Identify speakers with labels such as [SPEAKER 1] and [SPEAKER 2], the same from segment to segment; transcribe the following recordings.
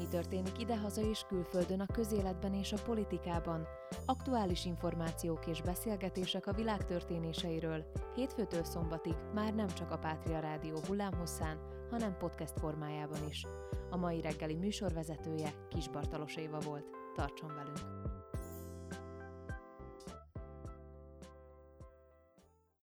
[SPEAKER 1] Mi történik idehaza és külföldön a közéletben és a politikában? Aktuális információk és beszélgetések a világ történéseiről hétfőtől szombatig már nem csak a Pátria Rádió hullámhosszán, hanem podcast formájában is. A mai reggeli műsorvezetője Kis Bartalos Éva volt. Tartson velünk!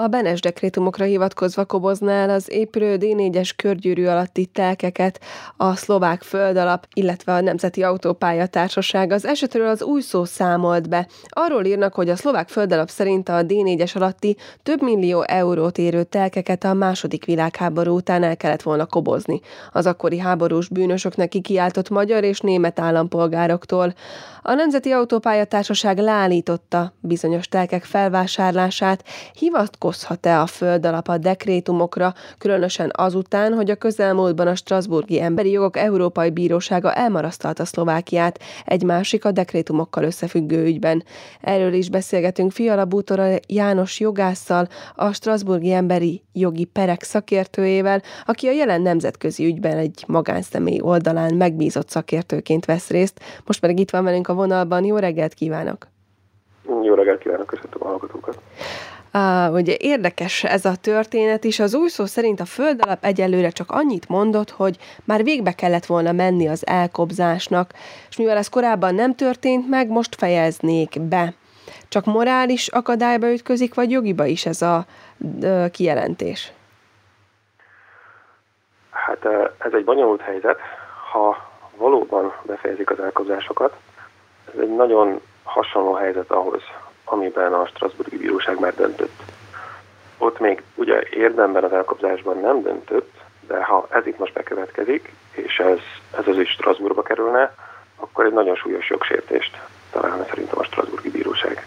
[SPEAKER 2] A Benes dekrétumokra hivatkozva kobozná el az épülő D4-es körgyűrű alatti telkeket a szlovák földalap, illetve a Nemzeti Autópálya Társaság. Az esetről az új szó számolt be. Arról írnak, hogy a szlovák földalap szerint a D4-es alatti több millió eurót érő telkeket a második világháború után el kellett volna kobozni. Az akkori háborús bűnösöknek kikiáltott magyar és német állampolgároktól. A Nemzeti Autópálya Társaság leállította bizonyos telkek felvásárlását, hivatkozhat-e a földalap a dekrétumokra, különösen azután, hogy a közelmúltban a Strasburgi Emberi Jogok Európai Bírósága elmarasztalta Szlovákiát egy másik a dekrétumokkal összefüggő ügyben. Erről is beszélgetünk Fiala Bútora János jogásszal, a Strasburgi Emberi Jogi Perek szakértőjével, aki a jelen nemzetközi ügyben egy magánszemély oldalán megbízott szakértőként vesz részt. Most pedig itt van velünk a vonalban. Jó reggelt kívánok!
[SPEAKER 3] Jó reggelt kívánok, köszöntöm a hallgatókat!
[SPEAKER 2] Uh, ugye érdekes ez a történet is. Az új szó szerint a földalap egyelőre csak annyit mondott, hogy már végbe kellett volna menni az elkobzásnak, és mivel ez korábban nem történt meg, most fejeznék be. Csak morális akadályba ütközik, vagy jogiba is ez a uh, kijelentés?
[SPEAKER 3] Hát ez egy bonyolult helyzet. Ha valóban befejezik az elkobzásokat, ez egy nagyon hasonló helyzet ahhoz, amiben a Strasburgi Bíróság már döntött. Ott még ugye érdemben az elkobzásban nem döntött, de ha ez itt most bekövetkezik, és ez, ez az is Strasbourgba kerülne, akkor egy nagyon súlyos jogsértést találna szerintem a Strasburgi Bíróság.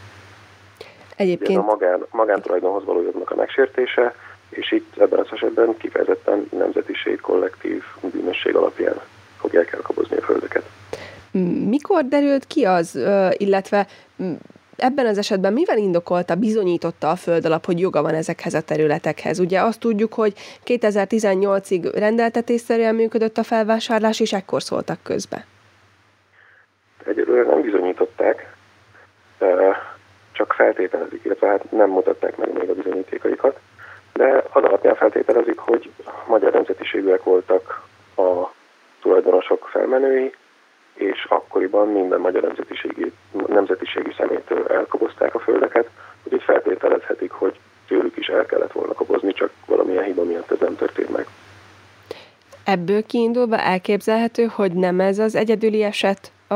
[SPEAKER 2] Egyébként...
[SPEAKER 3] Ez a magán, magántulajdonhoz való jognak a megsértése, és itt ebben az esetben kifejezetten nemzetiség, kollektív bűnösség alapján fogják elkabozni a földeket.
[SPEAKER 2] Mikor derült ki az, illetve ebben az esetben mivel indokolta, bizonyította a föld alap, hogy joga van ezekhez a területekhez? Ugye azt tudjuk, hogy 2018-ig rendeltetésszerűen működött a felvásárlás, és ekkor szóltak közbe.
[SPEAKER 3] Egyelőre nem bizonyították, csak feltételezik, illetve hát nem mutatták meg még a bizonyítékaikat, de az alapján feltételezik, hogy magyar nemzetiségűek voltak a tulajdonosok felmenői, és akkoriban minden magyar nemzetiségű, nemzetiségű szemétől elkobozták a földeket, úgyhogy feltételezhetik, hogy tőlük is el kellett volna kobozni, csak valamilyen hiba miatt ez nem történt meg.
[SPEAKER 2] Ebből kiindulva elképzelhető, hogy nem ez az egyedüli eset a,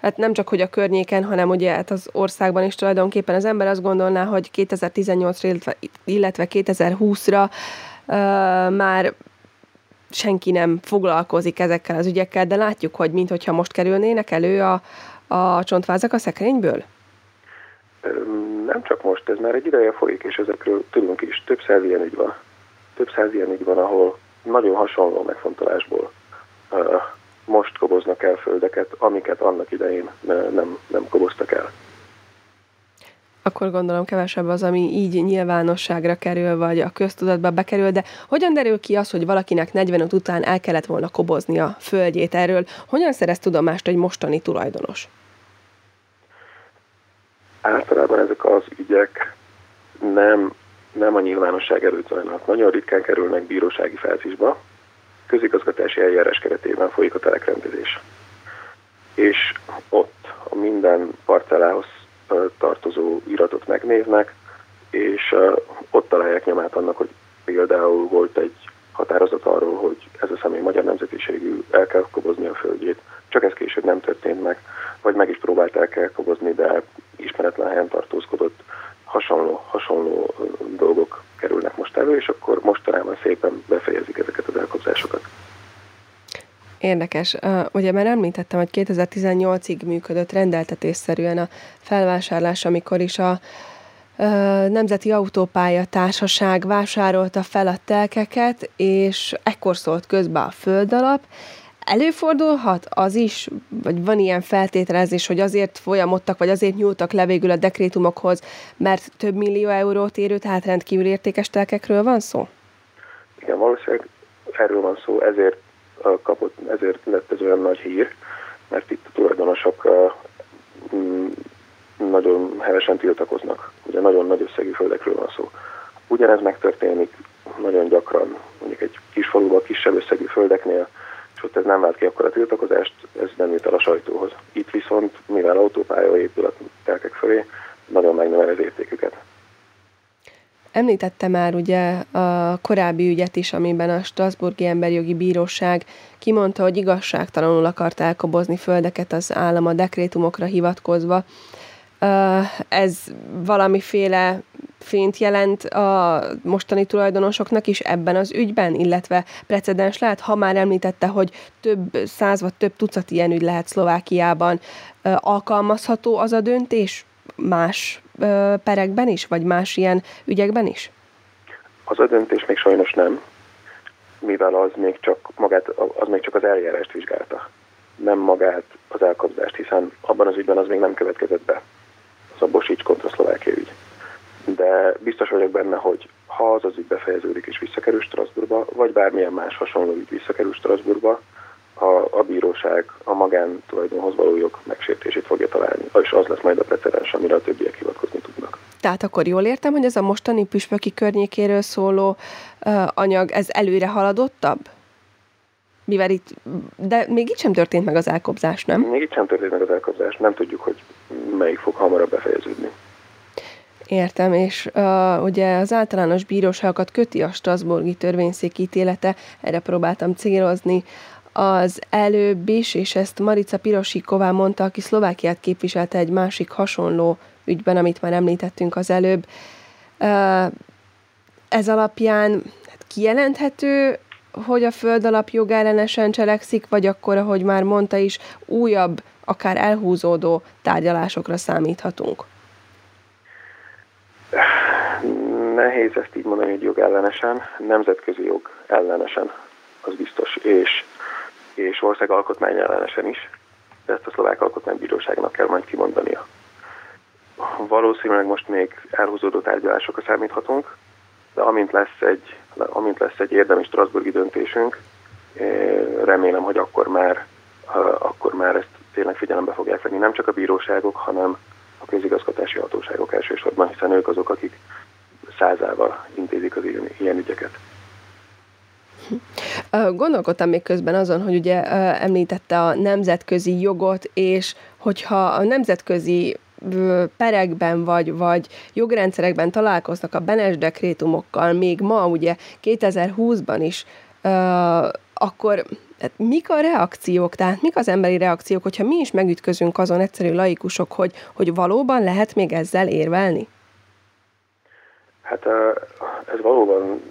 [SPEAKER 2] hát nem csak hogy a környéken, hanem ugye hát az országban is tulajdonképpen az ember azt gondolná, hogy 2018-ra, illetve, illetve 2020-ra uh, már senki nem foglalkozik ezekkel az ügyekkel, de látjuk, hogy mintha most kerülnének elő a, a csontvázak a szekrényből?
[SPEAKER 3] Nem csak most, ez már egy ideje folyik, és ezekről tudunk is. Több száz ilyen ügy van. Több száz ilyen ügy van, ahol nagyon hasonló megfontolásból most koboznak el földeket, amiket annak idején nem, nem koboztak el
[SPEAKER 2] akkor gondolom kevesebb az, ami így nyilvánosságra kerül, vagy a köztudatba bekerül, de hogyan derül ki az, hogy valakinek 45 után el kellett volna kobozni a földjét erről? Hogyan szerez tudomást egy mostani tulajdonos?
[SPEAKER 3] Általában ezek az ügyek nem, nem a nyilvánosság előtt zajlanak. Nagyon ritkán kerülnek bírósági fázisba. Közigazgatási eljárás keretében folyik a telekrendezés. És ott a minden parcellához tartozó iratot megnéznek, és ott találják nyomát annak, hogy például volt egy határozat arról, hogy ez a személy magyar nemzetiségű, el kell kobozni a földjét, csak ez később nem történt meg, vagy meg is próbálták elkobozni, de ismeretlen helyen tartózkodott, hasonló, hasonló dolgok kerülnek most elő, és akkor mostanában szépen befejezik ezeket az elkobzásokat.
[SPEAKER 2] Érdekes. Ugye már említettem, hogy 2018-ig működött rendeltetésszerűen a felvásárlás, amikor is a Nemzeti Autópálya Társaság vásárolta fel a telkeket, és ekkor szólt közbe a földalap. Előfordulhat az is, vagy van ilyen feltételezés, hogy azért folyamodtak, vagy azért nyúltak le végül a dekrétumokhoz, mert több millió eurót érő, tehát rendkívül értékes telkekről van szó?
[SPEAKER 3] Igen, valószínűleg erről van szó, ezért kapott, ezért lett ez olyan nagy hír, mert itt a tulajdonosok mm, nagyon hevesen tiltakoznak. Ugye nagyon nagy összegű földekről van szó. Ugyanez megtörténik nagyon gyakran, mondjuk egy kis faluban, kisebb összegű földeknél, és ott ez nem vált ki akkor a tiltakozást, ez nem jut el a sajtóhoz. Itt viszont, mivel autópálya épül a telkek fölé, nagyon megnövel az értéküket.
[SPEAKER 2] Említette már ugye a korábbi ügyet is, amiben a Strasburgi Emberjogi Bíróság kimondta, hogy igazságtalanul akart elkobozni földeket az állam a dekrétumokra hivatkozva. Ez valamiféle fényt jelent a mostani tulajdonosoknak is ebben az ügyben, illetve precedens lehet, ha már említette, hogy több száz vagy több tucat ilyen ügy lehet Szlovákiában. Alkalmazható az a döntés más perekben is, vagy más ilyen ügyekben is?
[SPEAKER 3] Az a döntés még sajnos nem, mivel az még csak, magát, az még csak az eljárást vizsgálta, nem magát az elkobzást, hiszen abban az ügyben az még nem következett be. Az a Bosics kontra Szlovákia ügy. De biztos vagyok benne, hogy ha az az ügy befejeződik és visszakerül Strasbourgba, vagy bármilyen más hasonló ügy visszakerül Strasbourgba, a, a bíróság a magántulajdonhoz való jog megsértését fogja találni, és az lesz majd a precedens, amire a többiek hivatkozni tudnak.
[SPEAKER 2] Tehát akkor jól értem, hogy ez a mostani püspöki környékéről szóló uh, anyag, ez előre haladottabb? Mivel itt, de még itt sem történt meg az elkobzás, nem?
[SPEAKER 3] Még itt sem történt meg az elkobzás, nem tudjuk, hogy melyik fog hamarabb befejeződni.
[SPEAKER 2] Értem, és uh, ugye az általános bíróságokat köti a Strasburgi törvényszék ítélete, erre próbáltam célozni az előbb is, és ezt Marica Pirosiková mondta, aki Szlovákiát képviselte egy másik hasonló ügyben, amit már említettünk az előbb. Ez alapján hát kijelenthető, hogy a föld alap jogellenesen cselekszik, vagy akkor, ahogy már mondta is, újabb, akár elhúzódó tárgyalásokra számíthatunk?
[SPEAKER 3] Nehéz ezt így mondani, hogy jogellenesen, nemzetközi jog ellenesen, az biztos, és és ország alkotmány ellenesen is, de ezt a szlovák alkotmánybíróságnak kell majd kimondania. Valószínűleg most még elhúzódó tárgyalásokra számíthatunk, de amint lesz egy, amint lesz egy érdemi Strasburgi döntésünk, eh, remélem, hogy akkor már, akkor már ezt tényleg figyelembe fogják venni nem csak a bíróságok, hanem a közigazgatási hatóságok elsősorban, hiszen ők azok, akik százával intézik az ilyen, ilyen ügyeket.
[SPEAKER 2] Gondolkodtam még közben azon, hogy ugye említette a nemzetközi jogot, és hogyha a nemzetközi perekben vagy, vagy jogrendszerekben találkoznak a Benes dekrétumokkal, még ma ugye 2020-ban is, akkor hát mik a reakciók, tehát mik az emberi reakciók, hogyha mi is megütközünk azon egyszerű laikusok, hogy, hogy valóban lehet még ezzel érvelni?
[SPEAKER 3] Hát ez valóban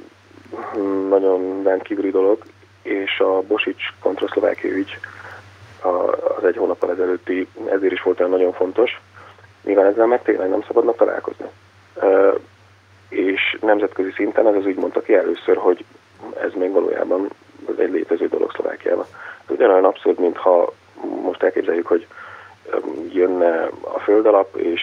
[SPEAKER 3] nagyon rendkívüli dolog, és a Bosics kontra Szlovákia ügy az egy hónappal ezelőtti, ezért is volt olyan nagyon fontos, mivel ezzel meg tényleg nem szabadna találkozni. És nemzetközi szinten ez az ügy mondta ki először, hogy ez még valójában egy létező dolog Szlovákiában. Ez ugyanolyan abszurd, mintha most elképzeljük, hogy jönne a földalap, és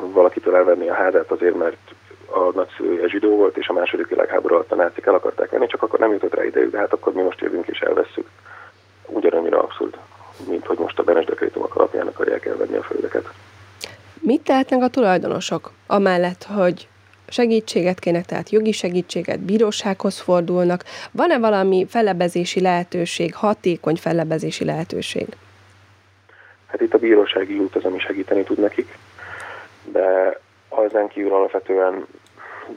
[SPEAKER 3] valakitől elvenni a házát azért, mert a nagyszülője zsidó volt, és a második világháború alatt a nácik el akarták venni, csak akkor nem jutott rá idejük, de hát akkor mi most jövünk és elvesszük. Ugyanannyira abszurd, mint hogy most a Benes dekrétumok alapján akarják elvenni a földeket.
[SPEAKER 2] Mit tehetnek a tulajdonosok, amellett, hogy segítséget kérnek, tehát jogi segítséget, bírósághoz fordulnak? Van-e valami fellebezési lehetőség, hatékony fellebezési lehetőség?
[SPEAKER 3] Hát itt a bírósági út az, ami segíteni tud nekik, de ezen kívül alapvetően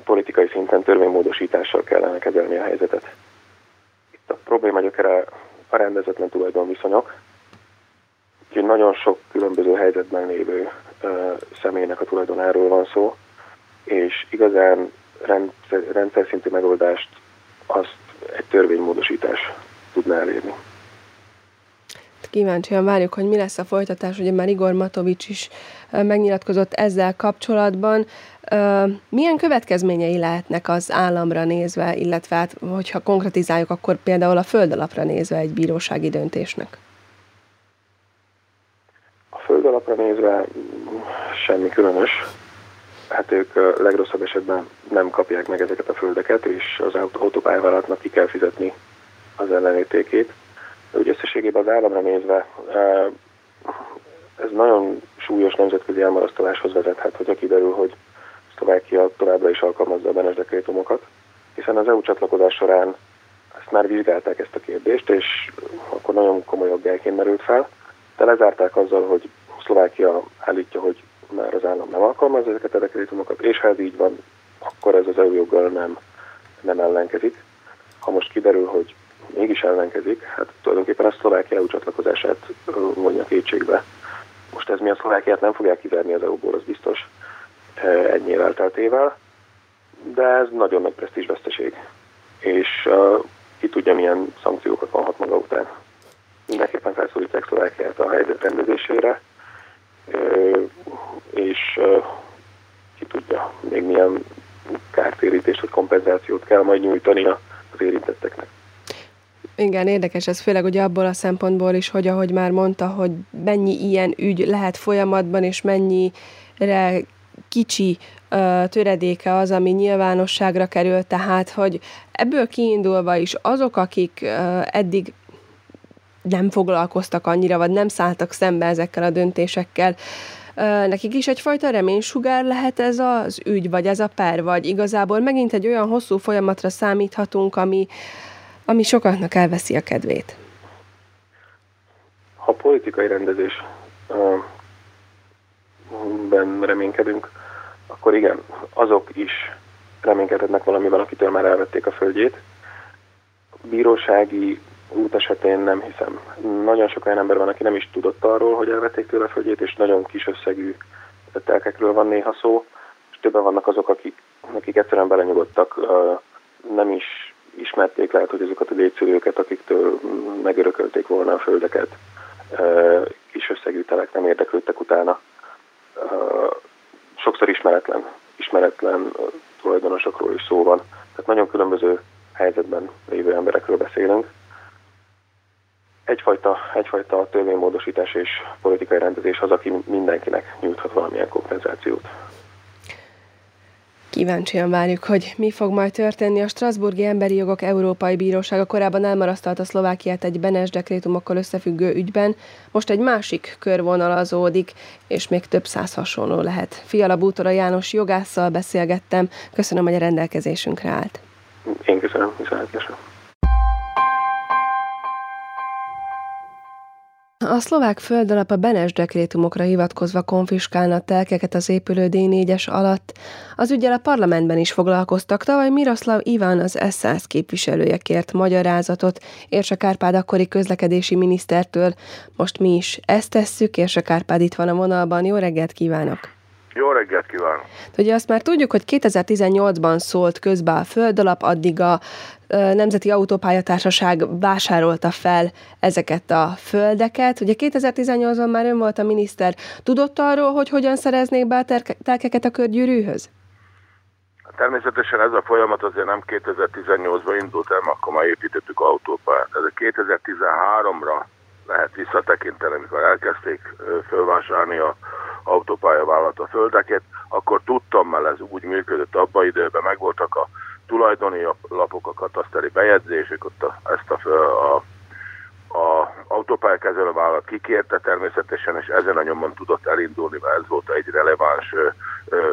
[SPEAKER 3] politikai szinten törvénymódosítással kellene kezelni a helyzetet. Itt a probléma gyökere a rendezetlen tulajdonviszonyok, úgyhogy nagyon sok különböző helyzetben lévő uh, személynek a tulajdonáról van szó, és igazán rendszer, rendszer szintű megoldást azt egy törvénymódosítás tudná elérni
[SPEAKER 2] kíváncsian várjuk, hogy mi lesz a folytatás. Ugye már Igor Matovics is megnyilatkozott ezzel kapcsolatban. Milyen következményei lehetnek az államra nézve, illetve hát, hogyha konkretizáljuk, akkor például a földalapra nézve egy bírósági döntésnek?
[SPEAKER 3] A földalapra nézve semmi különös. Hát ők legrosszabb esetben nem kapják meg ezeket a földeket, és az autópályávállalatnak ki kell fizetni az ellenértékét. De úgy összességében az államra nézve ez nagyon súlyos nemzetközi elmarasztaláshoz vezethet, hogyha kiderül, hogy Szlovákia továbbra is alkalmazza a Benes dekrétumokat, hiszen az EU csatlakozás során ezt már vizsgálták ezt a kérdést, és akkor nagyon komoly aggályként merült fel, de lezárták azzal, hogy Szlovákia állítja, hogy már az állam nem alkalmaz ezeket a dekrétumokat, és ha ez így van, akkor ez az EU joggal nem, nem ellenkezik. Ha most kiderül, hogy mégis ellenkezik, hát tulajdonképpen a Szlovákia EU csatlakozását vonja kétségbe. Most ez mi a Szlovákiát nem fogják kizárni az EU-ból, az biztos ennyi elteltével, de ez nagyon nagy presztízsveszteség. És ki tudja, milyen szankciókat vonhat maga után. Mindenképpen felszólítják Szlovákiát a helyzet rendezésére, és ki tudja, még milyen kártérítést vagy kompenzációt kell majd nyújtani az érintetteknek.
[SPEAKER 2] Igen, érdekes ez főleg ugye abból a szempontból is, hogy ahogy már mondta, hogy mennyi ilyen ügy lehet folyamatban, és mennyire kicsi uh, töredéke az, ami nyilvánosságra kerül, tehát hogy ebből kiindulva is azok, akik uh, eddig nem foglalkoztak annyira, vagy nem szálltak szembe ezekkel a döntésekkel, nekik is egyfajta reménysugár lehet ez az ügy, vagy ez a per, vagy igazából megint egy olyan hosszú folyamatra számíthatunk, ami, ami sokaknak elveszi a kedvét.
[SPEAKER 3] Ha politikai rendezés ben reménykedünk, akkor igen, azok is reménykedhetnek valamivel, akitől már elvették a földjét. Bírósági út esetén nem hiszem. Nagyon sok olyan ember van, aki nem is tudott arról, hogy elvették tőle a földjét, és nagyon kis összegű telkekről van néha szó, és többen vannak azok, akik, akik egyszerűen belenyugodtak, nem is ismerték lehet, hogy azokat a létszülőket, akiktől megörökölték volna a földeket, kis összegű telek nem érdeklődtek utána. Sokszor ismeretlen, ismeretlen tulajdonosokról is szó van. Tehát nagyon különböző helyzetben lévő emberekről beszélünk egyfajta, egyfajta törvénymódosítás és politikai rendezés az, aki mindenkinek nyújthat valamilyen kompenzációt.
[SPEAKER 2] Kíváncsian várjuk, hogy mi fog majd történni. A Strasburgi Emberi Jogok Európai Bírósága korábban elmarasztalta Szlovákiát egy Benes dekrétumokkal összefüggő ügyben, most egy másik körvonalazódik, és még több száz hasonló lehet. Fiala Bútora János jogásszal beszélgettem, köszönöm, hogy a rendelkezésünkre állt.
[SPEAKER 3] Én köszönöm, viszontlátásra.
[SPEAKER 2] A szlovák földalap a Benes dekrétumokra hivatkozva konfiskálna telkeket az épülő D4-es alatt. Az ügyel a parlamentben is foglalkoztak, tavaly Miroslav Iván az SZSZ képviselője kért magyarázatot Érse Kárpád akkori közlekedési minisztertől. Most mi is ezt tesszük, Érse Kárpád itt van a vonalban. Jó reggelt kívánok!
[SPEAKER 4] Jó reggelt kívánok!
[SPEAKER 2] Ugye azt már tudjuk, hogy 2018-ban szólt közbe a földalap, addig a Nemzeti Autópályatársaság vásárolta fel ezeket a földeket. Ugye 2018-ban már ön volt a miniszter. Tudott arról, hogy hogyan szereznék be a telkeket a körgyűrűhöz?
[SPEAKER 4] Természetesen ez a folyamat azért nem 2018-ban indult el, akkor már építettük autópályát. Ez 2013-ra lehet visszatekinteni, amikor elkezdték fölvásárolni a autópályavállalat a földeket, akkor tudtam, mert ez úgy működött abban időben, megvoltak a tulajdoni lapok, a kataszteri bejegyzések, ott a, ezt a, a, a autópályakezelő vállalat kikérte természetesen, és ezen a nyomon tudott elindulni, mert ez volt egy releváns,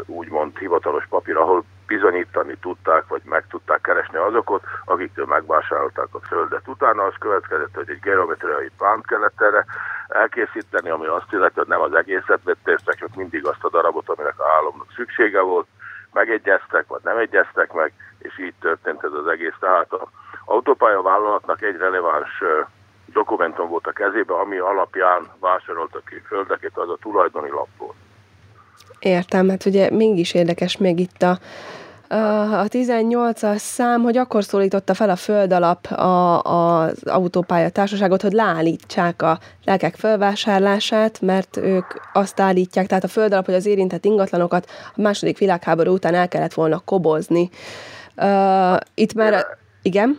[SPEAKER 4] úgymond hivatalos papír, ahol bizonyítani tudták, vagy meg tudták keresni azokat, akiktől megvásárolták a földet. Utána az következett, hogy egy geometriai plánt kellett erre elkészíteni, ami azt illeti, hogy nem az egészet vették, csak mindig azt a darabot, aminek a államnak szüksége volt, megegyeztek, vagy nem egyeztek meg, és így történt ez az egész. Tehát az autópálya vállalatnak egy releváns dokumentum volt a kezébe, ami alapján vásároltak ki földeket, az a tulajdoni lap volt.
[SPEAKER 2] Értem, hát ugye mégis érdekes még itt a, a 18-as szám, hogy akkor szólította fel a földalap a, az autópálya társaságot, hogy leállítsák a lelkek felvásárlását, mert ők azt állítják, tehát a földalap, hogy az érintett ingatlanokat a második világháború után el kellett volna kobozni. Uh, itt már Igen.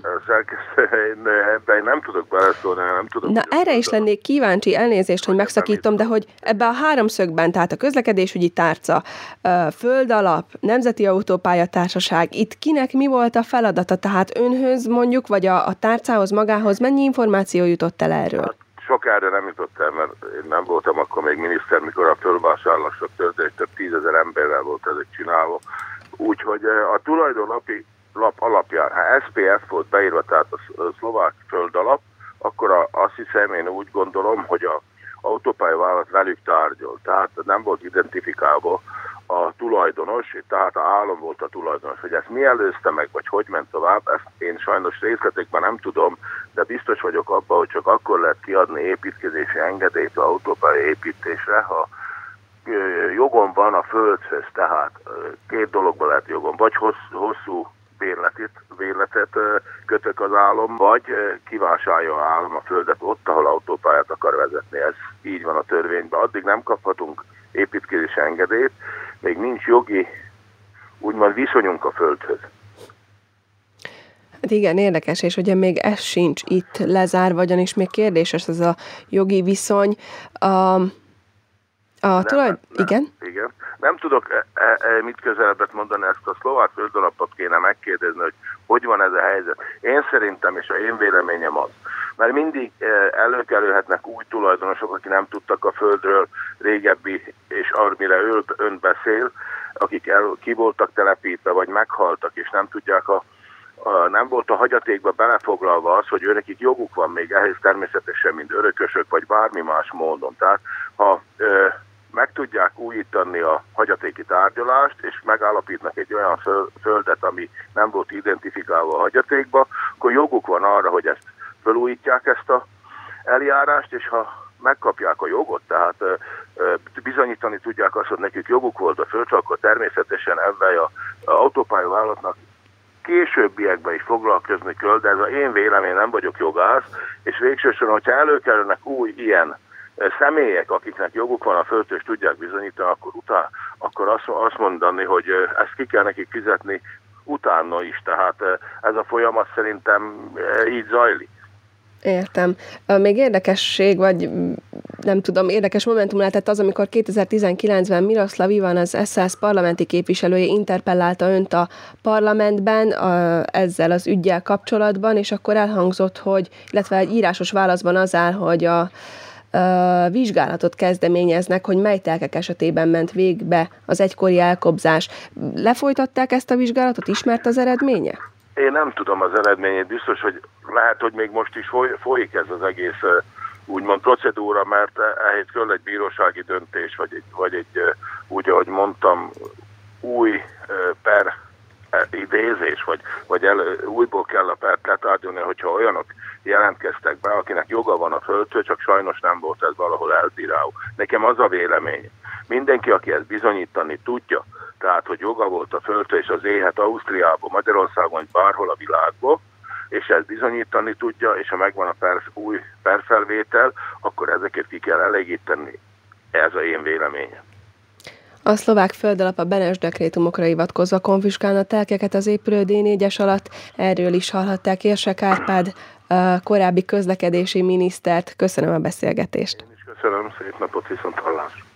[SPEAKER 4] Én ebben nem tudok beleszólni, nem tudok.
[SPEAKER 2] Na erre is lennék kíváncsi, elnézést, hogy megszakítom, de hogy ebbe a háromszögben, tehát a közlekedésügyi tárca, földalap, Nemzeti Autópályatársaság, itt kinek mi volt a feladata? Tehát önhöz mondjuk, vagy a, a tárcához magához mennyi információ jutott el erről? Hát
[SPEAKER 4] sok erre nem jutott el, mert én nem voltam akkor még miniszter, mikor a fölvásárlások történt, több tízezer emberrel volt ezek csinálva. Úgyhogy a tulajdonlapi lap alapján, ha SPF volt beírva, tehát a szlovák föld alap, akkor a, azt hiszem, én úgy gondolom, hogy a autópályavállalat velük tárgyal. Tehát nem volt identifikálva a tulajdonos, tehát a állam volt a tulajdonos. Hogy ezt mi előzte meg, vagy hogy ment tovább, ezt én sajnos részletekben nem tudom, de biztos vagyok abban, hogy csak akkor lehet kiadni építkezési engedélyt a autópálya építésre, ha jogom van a földhöz, tehát két dologban lehet jogom, vagy hosszú bérletet, bérletet kötök az állam, vagy kivásárolja a állam a földet ott, ahol autópályát akar vezetni. Ez így van a törvényben. Addig nem kaphatunk építkezési engedélyt, még nincs jogi, úgymond viszonyunk a földhöz.
[SPEAKER 2] Hát igen, érdekes, és ugye még ez sincs itt lezárva, vagyonis még kérdéses ez a jogi viszony. A, a tulaj... Igen?
[SPEAKER 4] Igen. Nem tudok e, e, e, mit közelebbet mondani, ezt a szlovák földalapot kéne megkérdezni, hogy hogy van ez a helyzet. Én szerintem, és a én véleményem az, mert mindig e, előkerülhetnek új tulajdonosok, akik nem tudtak a földről régebbi, és amire ön beszél, akik el, ki voltak telepítve, vagy meghaltak, és nem tudják a a, nem volt a hagyatékba belefoglalva az, hogy őnekik joguk van még ehhez természetesen, mint örökösök, vagy bármi más módon. Tehát ha ö, meg tudják újítani a hagyatéki tárgyalást, és megállapítnak egy olyan földet, ami nem volt identifikálva a hagyatékba, akkor joguk van arra, hogy ezt felújítják ezt a eljárást, és ha megkapják a jogot, tehát bizonyítani tudják azt, hogy nekik joguk volt a földre, akkor természetesen ebben a, a autópályavállalatnak későbbiekben is foglalkozni kell, de ez a én vélemény, nem vagyok jogász, és végsősorban, hogyha előkerülnek új ilyen személyek, akiknek joguk van a földtől, és tudják bizonyítani, akkor, utá, akkor azt, mondani, hogy ezt ki kell nekik fizetni utána is. Tehát ez a folyamat szerintem így zajlik.
[SPEAKER 2] Értem. Még érdekesség, vagy nem tudom, érdekes momentum lehetett az, amikor 2019-ben Miroslav Ivan, az SZSZ parlamenti képviselője interpellálta önt a parlamentben a, ezzel az ügyjel kapcsolatban, és akkor elhangzott, hogy, illetve egy írásos válaszban az áll, hogy a vizsgálatot kezdeményeznek, hogy mely telkek esetében ment végbe az egykori elkobzás. Lefolytatták ezt a vizsgálatot? Ismert az eredménye?
[SPEAKER 4] Én nem tudom az eredményét, biztos, hogy lehet, hogy még most is foly, folyik ez az egész úgymond procedúra, mert ehhez kell egy bírósági döntés, vagy egy, vagy egy úgy, ahogy mondtam, új per idézés, vagy, vagy el, újból kell a pert letárgyalni, hogyha olyanok jelentkeztek be, akinek joga van a földhöz, csak sajnos nem volt ez valahol elbíráló. Nekem az a vélemény, mindenki, aki ezt bizonyítani tudja, tehát, hogy joga volt a földhöz és az éhet Ausztriában, Magyarországon, vagy bárhol a világban, és ezt bizonyítani tudja, és ha megvan a per, új perfelvétel, akkor ezeket ki kell elégíteni. Ez a én véleményem.
[SPEAKER 2] A szlovák földalap a Benes dekrétumokra hivatkozva konfiskálna telkeket az épülő D4-es alatt. Erről is hallhatták Érsek Árpád, a korábbi közlekedési minisztert. Köszönöm a beszélgetést.
[SPEAKER 4] Én is köszönöm, szép napot, viszont hallásra.